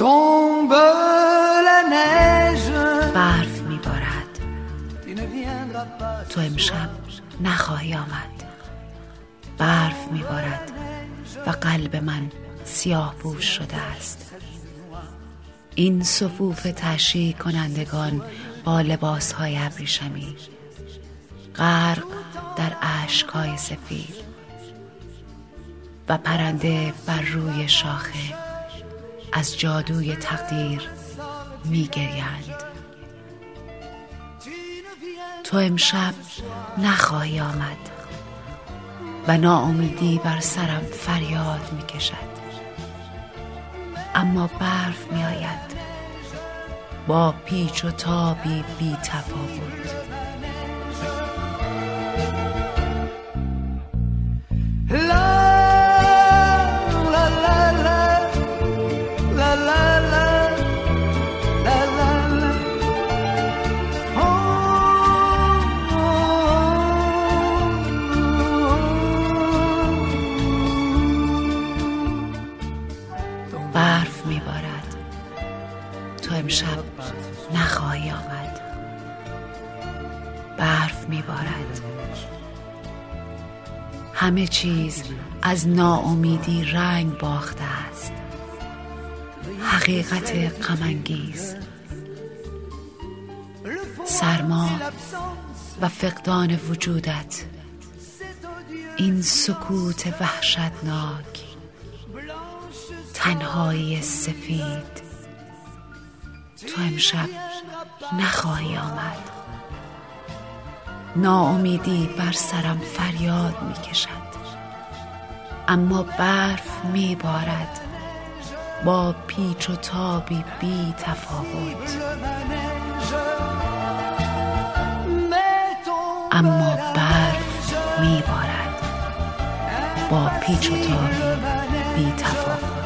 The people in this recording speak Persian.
Tombe la neige. برف viendras pas تو امشب نخواهی آمد. برف میبارد و قلب من سیاه پوش شده است. این صفوف تشریح کنندگان با لباس های ابریشمی. غرق در اشکهای سفید و پرنده بر روی شاخه. از جادوی تقدیر میگریند. تو امشب نخواهی آمد و ناامیدی بر سرم فریاد می کشد اما برف می آید با پیچ و تابی بی تفاوت تو امشب نخواهی آمد. برف می بارد همه چیز از ناامیدی رنگ باخته است. حقیقت غمانگیز. سرما و فقدان وجودت. این سکوت وحشتناک. تنهایی سفید. تو امشب نخواهی آمد. ناامیدی بر سرم فریاد می کشد اما برف می بارد با پیچ و تابی بی تفاوت. اما برف می بارد با پیچ و تابی بی تفاوت.